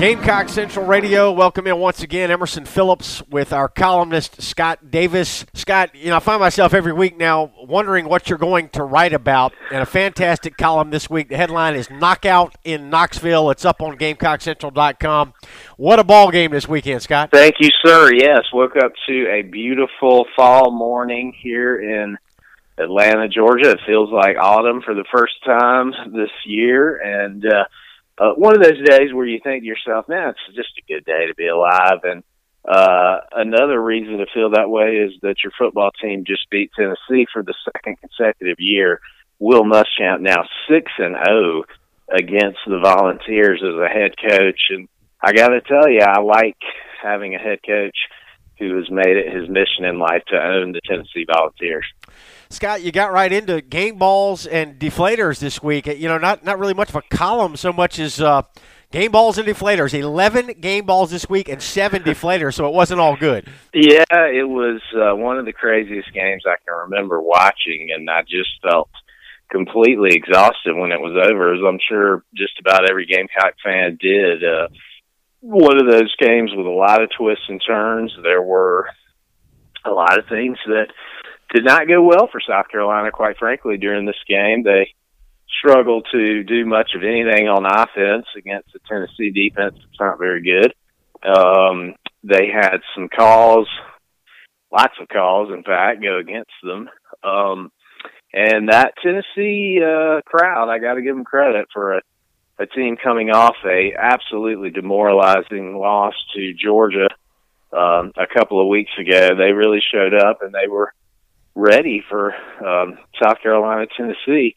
Gamecock Central Radio, welcome in once again. Emerson Phillips with our columnist Scott Davis. Scott, you know, I find myself every week now wondering what you're going to write about. And a fantastic column this week. The headline is "Knockout in Knoxville." It's up on GamecockCentral.com. What a ball game this weekend, Scott! Thank you, sir. Yes, woke up to a beautiful fall morning here in Atlanta, Georgia. It feels like autumn for the first time this year, and. uh uh, one of those days where you think to yourself, man, it's just a good day to be alive. And uh, another reason to feel that way is that your football team just beat Tennessee for the second consecutive year. Will Muschamp now six and zero against the Volunteers as a head coach, and I got to tell you, I like having a head coach who has made it his mission in life to own the Tennessee Volunteers. Scott, you got right into game balls and deflators this week. You know, not not really much of a column so much as uh, game balls and deflators. Eleven game balls this week and seven deflators, so it wasn't all good. Yeah, it was uh, one of the craziest games I can remember watching, and I just felt completely exhausted when it was over, as I'm sure just about every Gamecock fan did. Uh, one of those games with a lot of twists and turns. There were a lot of things that did not go well for South Carolina, quite frankly, during this game. They struggled to do much of anything on offense against the Tennessee defense. It's not very good. Um, they had some calls, lots of calls, in fact, go against them. Um, and that Tennessee uh, crowd, I got to give them credit for a, a team coming off a absolutely demoralizing loss to Georgia um, a couple of weeks ago. They really showed up and they were ready for um, South Carolina, Tennessee,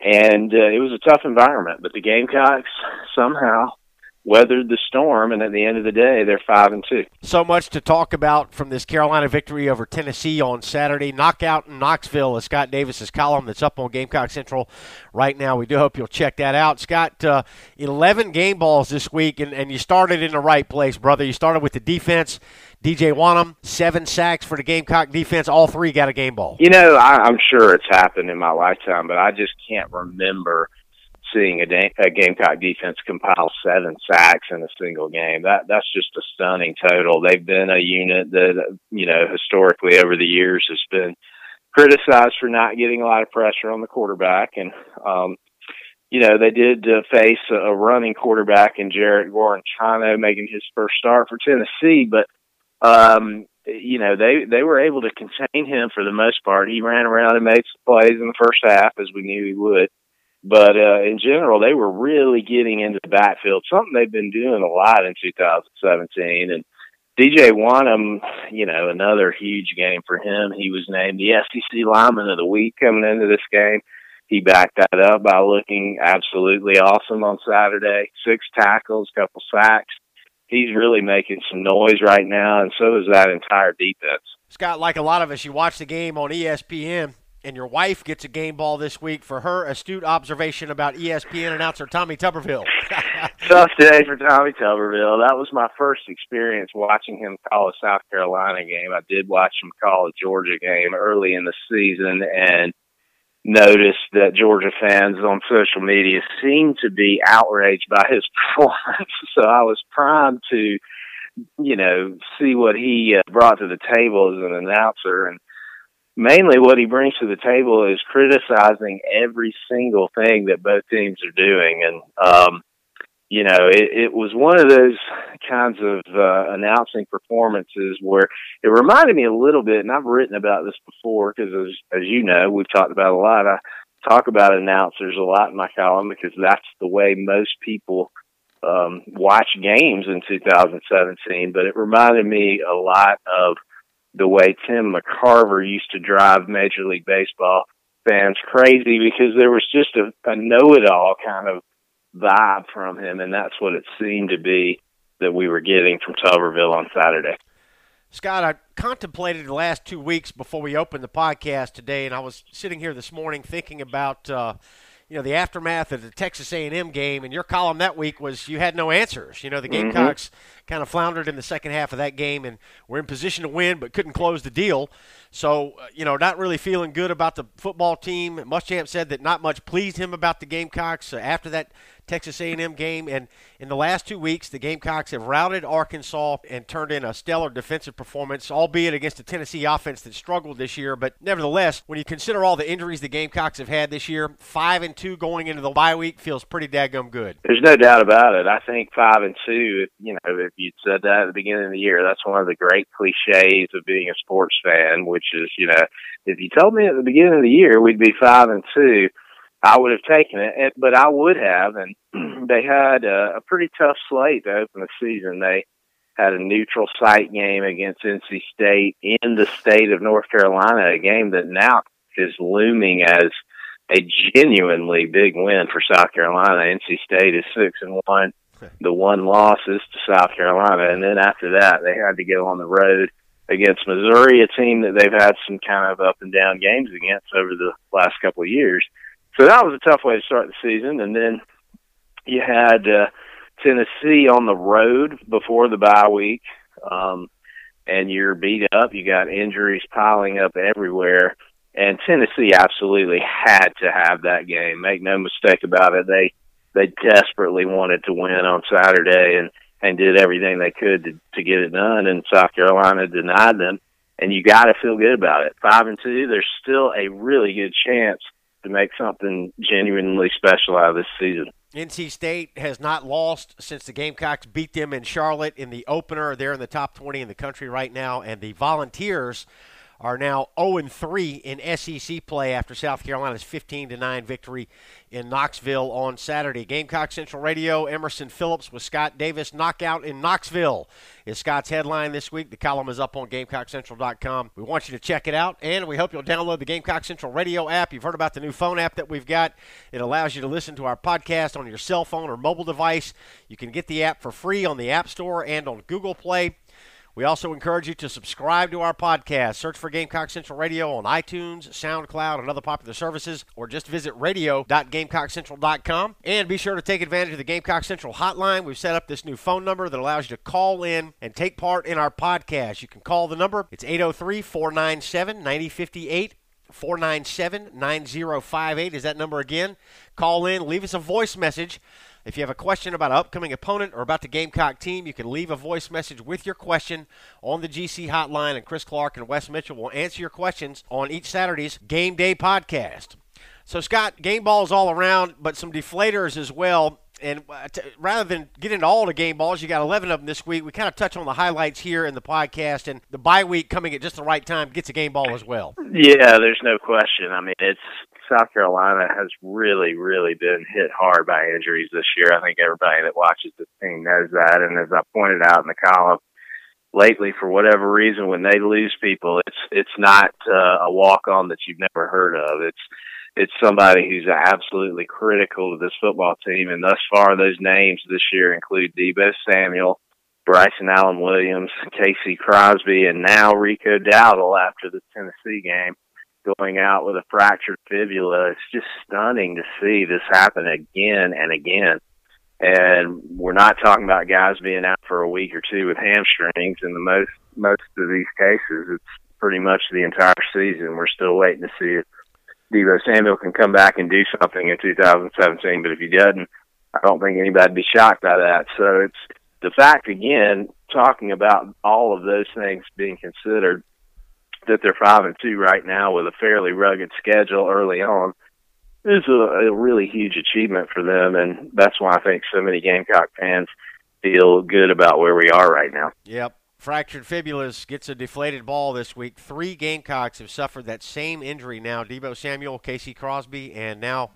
and uh, it was a tough environment. But the Gamecocks somehow weathered the storm, and at the end of the day, they're five and two. So much to talk about from this Carolina victory over Tennessee on Saturday. Knockout in Knoxville is Scott Davis's column that's up on Gamecock Central right now. We do hope you'll check that out. Scott, uh, 11 game balls this week, and, and you started in the right place, brother. You started with the defense. DJ Wonnum, seven sacks for the Gamecock defense. All three got a game ball. You know, I, I'm sure it's happened in my lifetime, but I just can't remember seeing a, da- a Gamecock defense compile seven sacks in a single game. That that's just a stunning total. They've been a unit that you know historically over the years has been criticized for not getting a lot of pressure on the quarterback, and um, you know they did uh, face a, running quarterback in Jarrett Guarantano making his first start for Tennessee, but um, you know, they they were able to contain him for the most part. He ran around and made some plays in the first half, as we knew he would. But uh, in general, they were really getting into the backfield, something they've been doing a lot in 2017. And DJ Wonnum, you know, another huge game for him. He was named the SEC Lineman of the Week coming into this game. He backed that up by looking absolutely awesome on Saturday. Six tackles, couple sacks he's really making some noise right now, and so is that entire defense. Scott, like a lot of us, you watch the game on ESPN, and your wife gets a game ball this week for her astute observation about ESPN announcer Tommy Tuberville. Tough day for Tommy Tuberville. That was my first experience watching him call a South Carolina game. I did watch him call a Georgia game early in the season, and noticed that Georgia fans on social media seemed to be outraged by his performance. so I was primed to, you know, see what he uh, brought to the table as an announcer. And mainly what he brings to the table is criticizing every single thing that both teams are doing. And, um, you know, it, it was one of those kinds of uh, announcing performances where it reminded me a little bit, and I've written about this before because, as, as you know, we've talked about a lot. I talk about announcers a lot in my column because that's the way most people um, watch games in 2017. But it reminded me a lot of the way Tim McCarver used to drive Major League Baseball fans crazy because there was just a, a know-it-all kind of vibe from him, and that's what it seemed to be that we were getting from Tuberville on Saturday. Scott, I contemplated the last two weeks before we opened the podcast today, and I was sitting here this morning thinking about uh, you know the aftermath of the Texas A&M game, and your column that week was you had no answers. You know the mm-hmm. Gamecocks mm-hmm. Kind of floundered in the second half of that game, and were in position to win but couldn't close the deal. So uh, you know not really feeling good about the football team. Muschamp said that not much pleased him about the Gamecocks uh, after that Texas A&M game. And in the last two weeks, the Gamecocks have routed Arkansas and turned in a stellar defensive performance, albeit against a Tennessee offense that struggled this year. But nevertheless, when you consider all the injuries the Gamecocks have had this year, five and two going into the bye week feels pretty daggum good. There's no doubt about it. I think five and two. You know, if you'd said that at the beginning of the year, that's one of the great cliches of being a sports fan, which is you know, if you told me at the beginning of the year we'd be five and two I would have taken it, but I would have. And they had a, a pretty tough slate to open the season. They had a neutral site game against NC State in the state of North Carolina, a game that now is looming as a genuinely big win for South Carolina. NC State is six and one. The one loss is to South Carolina, and then after that, they had to go on the road against Missouri, a team that they've had some kind of up and down games against over the last couple of years so that was a tough way to start the season. And then you had uh, Tennessee on the road before the bye week, um, and you're beat up. You got injuries piling up everywhere, and Tennessee absolutely had to have that game. Make no mistake about it. They they desperately wanted to win on Saturday and and did everything they could to, to get it done. And South Carolina denied them. And you got to feel good about it. Five and two. There's still a really good chance to make something genuinely special out of this season. NC State has not lost since the Gamecocks beat them in Charlotte in the opener. They're in the top 20 in the country right now, and the Volunteers are now 0 3 in SEC play after South Carolina's 15 9 victory in Knoxville on Saturday. Gamecock Central Radio, Emerson Phillips with Scott Davis. Knockout in Knoxville is Scott's headline this week. The column is up on GamecockCentral.com. We want you to check it out, and we hope you'll download the Gamecock Central Radio app. You've heard about the new phone app that we've got. It allows you to listen to our podcast on your cell phone or mobile device. You can get the app for free on the App Store and on Google Play. We also encourage you to subscribe to our podcast. Search for Gamecock Central Radio on iTunes, SoundCloud, and other popular services, or just visit radio.gamecockcentral.com. And be sure to take advantage of the Gamecock Central hotline. We've set up this new phone number that allows you to call in and take part in our podcast. You can call the number, it's 803 497 9058. 497 9058 is that number again. Call in, leave us a voice message. If you have a question about an upcoming opponent or about the Gamecock team, you can leave a voice message with your question on the GC hotline, and Chris Clark and Wes Mitchell will answer your questions on each Saturday's Game Day podcast. So, Scott, game balls all around, but some deflators as well. And uh, rather than get into all the game balls, you got 11 of them this week. We kind of touch on the highlights here in the podcast, and the bye week coming at just the right time gets a game ball as well. Yeah, there's no question. I mean, it's South Carolina has really, really been hit hard by injuries this year. I think everybody that watches the team knows that. And as I pointed out in the column, lately, for whatever reason, when they lose people, it's it's not uh, a walk on that you've never heard of. It's it's somebody who's absolutely critical to this football team. And thus far, those names this year include Deebo Samuel, Bryson Allen Williams, Casey Crosby, and now Rico Dowdle after the Tennessee game going out with a fractured fibula. It's just stunning to see this happen again and again. And we're not talking about guys being out for a week or two with hamstrings. In the most most of these cases, it's pretty much the entire season. We're still waiting to see if Deebo Samuel can come back and do something in 2017. But if he doesn't, I don't think anybody'd be shocked by that. So it's the fact again, talking about all of those things being considered that they're five and two right now with a fairly rugged schedule early on is a, a really huge achievement for them, and that's why I think so many Gamecock fans feel good about where we are right now. Yep. Fractured fibulas gets a deflated ball this week. Three Gamecocks have suffered that same injury now. Deebo Samuel, Casey Crosby, and now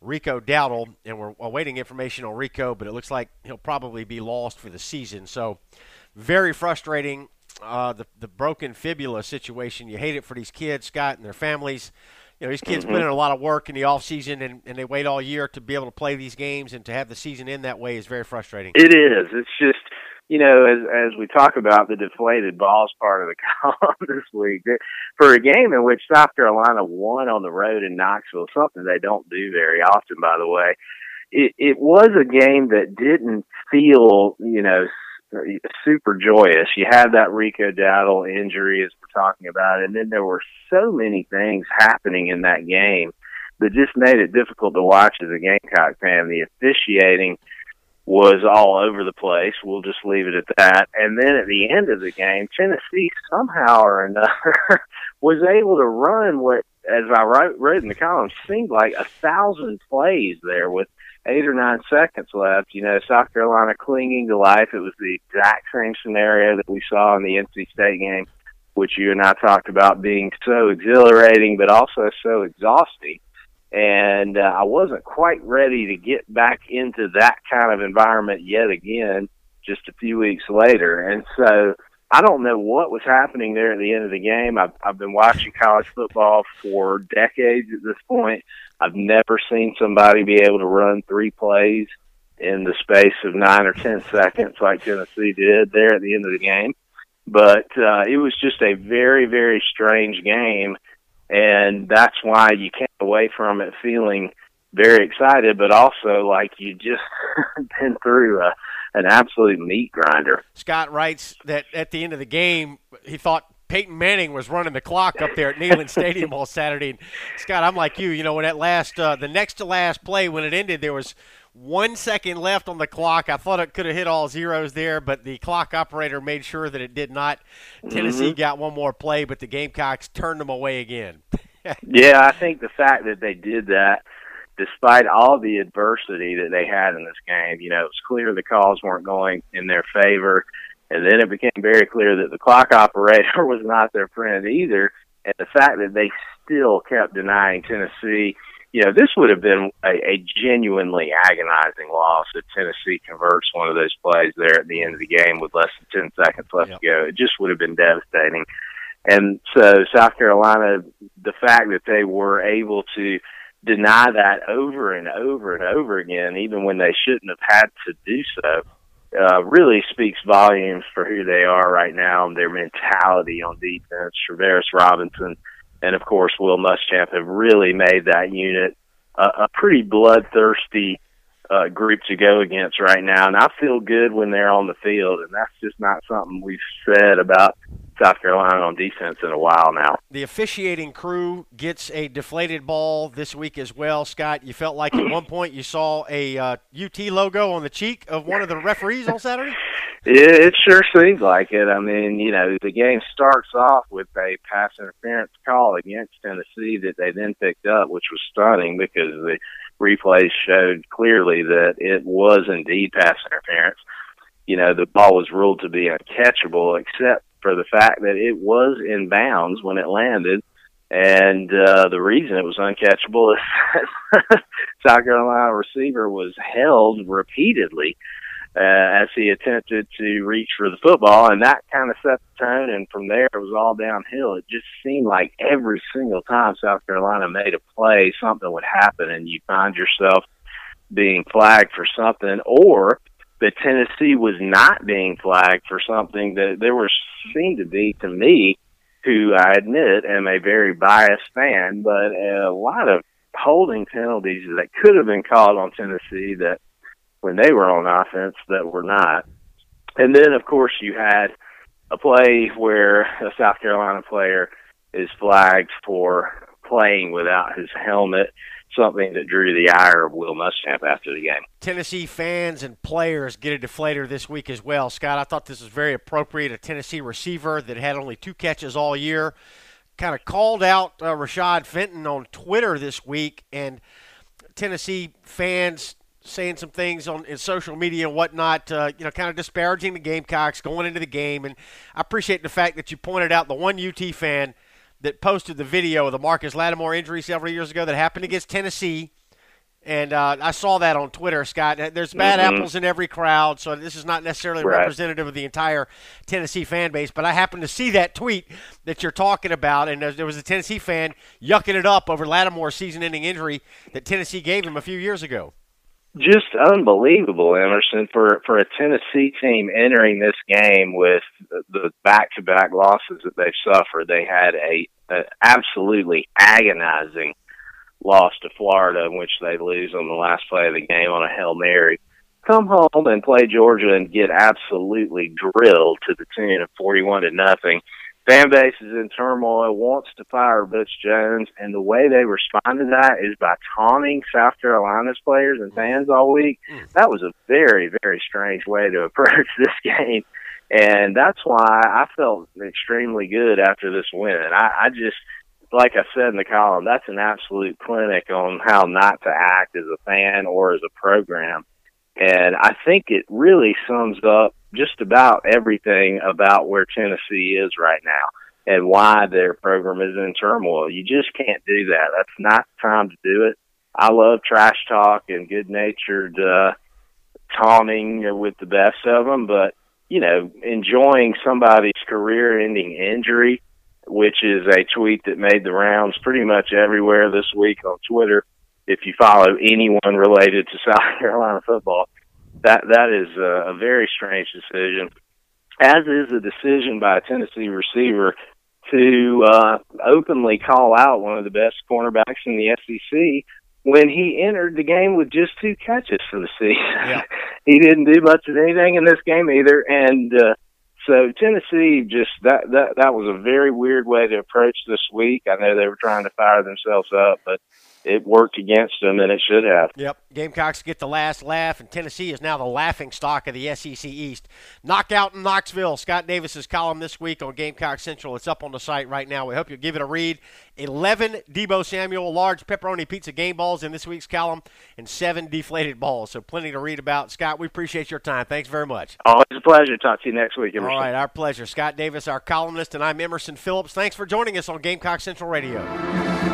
Rico Dowdle. And we're awaiting information on Rico, but it looks like he'll probably be lost for the season. So very frustrating uh, the the broken fibula situation. You hate it for these kids, Scott, and their families. You know, these kids mm-hmm. put in a lot of work in the off season, and, and they wait all year to be able to play these games, and to have the season end that way is very frustrating. It is. It's just you know, as as we talk about the deflated balls part of the column this week, for a game in which South Carolina won on the road in Knoxville, something they don't do very often, by the way, it it was a game that didn't feel, you know, super joyous. You had that Rico Dowdle injury, as we're talking about, and then there were so many things happening in that game that just made it difficult to watch as a Gamecock fan. The officiating was all over the place. We'll just leave it at that. And then at the end of the game, Tennessee somehow or another was able to run what, as I wrote, wrote in the column, seemed like a thousand plays there with eight or nine seconds left. You know, South Carolina clinging to life. It was the exact same scenario that we saw in the NC State game, which you and I talked about being so exhilarating, but also so exhausting and uh, I wasn't quite ready to get back into that kind of environment yet again just a few weeks later. And so I don't know what was happening there at the end of the game. I've, I've been watching college football for decades at this point. I've never seen somebody be able to run three plays in the space of nine or ten seconds like Tennessee did there at the end of the game. But uh, it was just a very, very strange game and that's why you came away from it feeling very excited, but also like you just been through a, an absolute meat grinder. Scott writes that at the end of the game, he thought Peyton Manning was running the clock up there at Neyland Stadium all Saturday. And Scott, I'm like you. You know, when that last, uh, the next to last play, when it ended, there was one second left on the clock. I thought it could have hit all zeros there, but the clock operator made sure that it did not. Tennessee mm-hmm. got one more play, but the Gamecocks turned them away again. yeah, I think the fact that they did that, despite all the adversity that they had in this game, you know, it was clear the calls weren't going in their favor. And then it became very clear that the clock operator was not their friend either. And the fact that they still kept denying Tennessee you know, this would have been a, a genuinely agonizing loss if Tennessee converts one of those plays there at the end of the game with less than 10 seconds left yep. to go. It just would have been devastating. And so South Carolina, the fact that they were able to deny that over and over and over again, even when they shouldn't have had to do so, uh, really speaks volumes for who they are right now and their mentality on defense. Travaris Robinson – and of course Will Muschamp have really made that unit a, a pretty bloodthirsty uh, group to go against right now. And I feel good when they're on the field, and that's just not something we've said about South Carolina on defense in a while now. The officiating crew gets a deflated ball this week as well. Scott, you felt like at one point you saw a uh, UT logo on the cheek of one of the referees on Saturday? It, it sure seems like it. I mean, you know, the game starts off with a pass interference call against Tennessee that they then picked up, which was stunning because the replays showed clearly that it was indeed pass interference. You know, the ball was ruled to be uncatchable, except for the fact that it was in bounds when it landed. And uh, the reason it was uncatchable is South Carolina receiver was held repeatedly uh, as he attempted to reach for the football, and that kind of set the tone. And from there, it was all downhill. It just seemed like every single time South Carolina made a play, something would happen, and you find yourself being flagged for something, or that Tennessee was not being flagged for something that there was seemed to be to me, who I admit am a very biased fan, but a lot of holding penalties that could have been called on Tennessee that when they were on offense that were not. And then, of course, you had a play where a South Carolina player is flagged for playing without his helmet, something that drew the ire of Will Muschamp after the game. Tennessee fans and players get a deflator this week as well. Scott, I thought this was very appropriate. A Tennessee receiver that had only two catches all year kind of called out uh, Rashad Fenton on Twitter this week, and Tennessee fans saying some things on in social media and whatnot, uh, you know, kind of disparaging the Gamecocks going into the game. And I appreciate the fact that you pointed out the one UT fan that posted the video of the Marcus Lattimore injury several years ago that happened against Tennessee. And uh, I saw that on Twitter, Scott. There's bad Mhm. apples in every crowd, so this is not necessarily Right. representative of the entire Tennessee fan base. But I happened to see that tweet that you're talking about, and there- there was a Tennessee fan yucking it up over Lattimore's season-ending injury that Tennessee gave him a few years ago. Just unbelievable, Emerson, for for a Tennessee team entering this game with the- the back-to-back losses that they've suffered. They had a, a absolutely agonizing loss to Florida, in which they lose on the last play of the game on a hail mary. Come home and play Georgia and get absolutely drilled to the tune of forty-one to nothing. Fan base is in turmoil, wants to fire Butch Jones, and the way they respond to that is by taunting South Carolina's players and fans all week. Hmm. That was a very, very strange way to approach this game. And that's why I felt extremely good after this win. And I, I just, like I said in the column, that's an absolute clinic on how not to act as a fan or as a program. And I think it really sums up just about everything about where Tennessee is right now and why their program is in turmoil. You just can't do that. That's not the time to do it. I love trash talk and good natured uh, taunting with the best of them, but you know, enjoying somebody's career ending injury, which is a tweet that made the rounds pretty much everywhere this week on Twitter. If you follow anyone related to South Carolina football, that that is a, a very strange decision, as is the decision by a Tennessee receiver to uh, openly call out one of the best cornerbacks in the SEC when he entered the game with just two catches for the season. Yeah. he didn't do much of anything in this game either, and uh, so Tennessee just that that that was a very weird way to approach this week. I know they were trying to fire themselves up, but it worked against them, and it should have. Yep. Gamecocks get the last laugh, and Tennessee is now the laughing stock of the SEC East. Knockout in Knoxville. Scott Davis's column this week on Gamecock Central. It's up on the site right now. We hope you'll give it a read. 11 Deebo Samuel large pepperoni pizza game balls in this week's column, and seven deflated balls. So plenty to read about. Scott, we appreciate your time. Thanks very much. Always a pleasure. Talk to you next week. Emerson. All right, our pleasure. Scott Davis, our columnist, and I'm Emerson Phillips. Thanks for joining us on Gamecock Central Radio.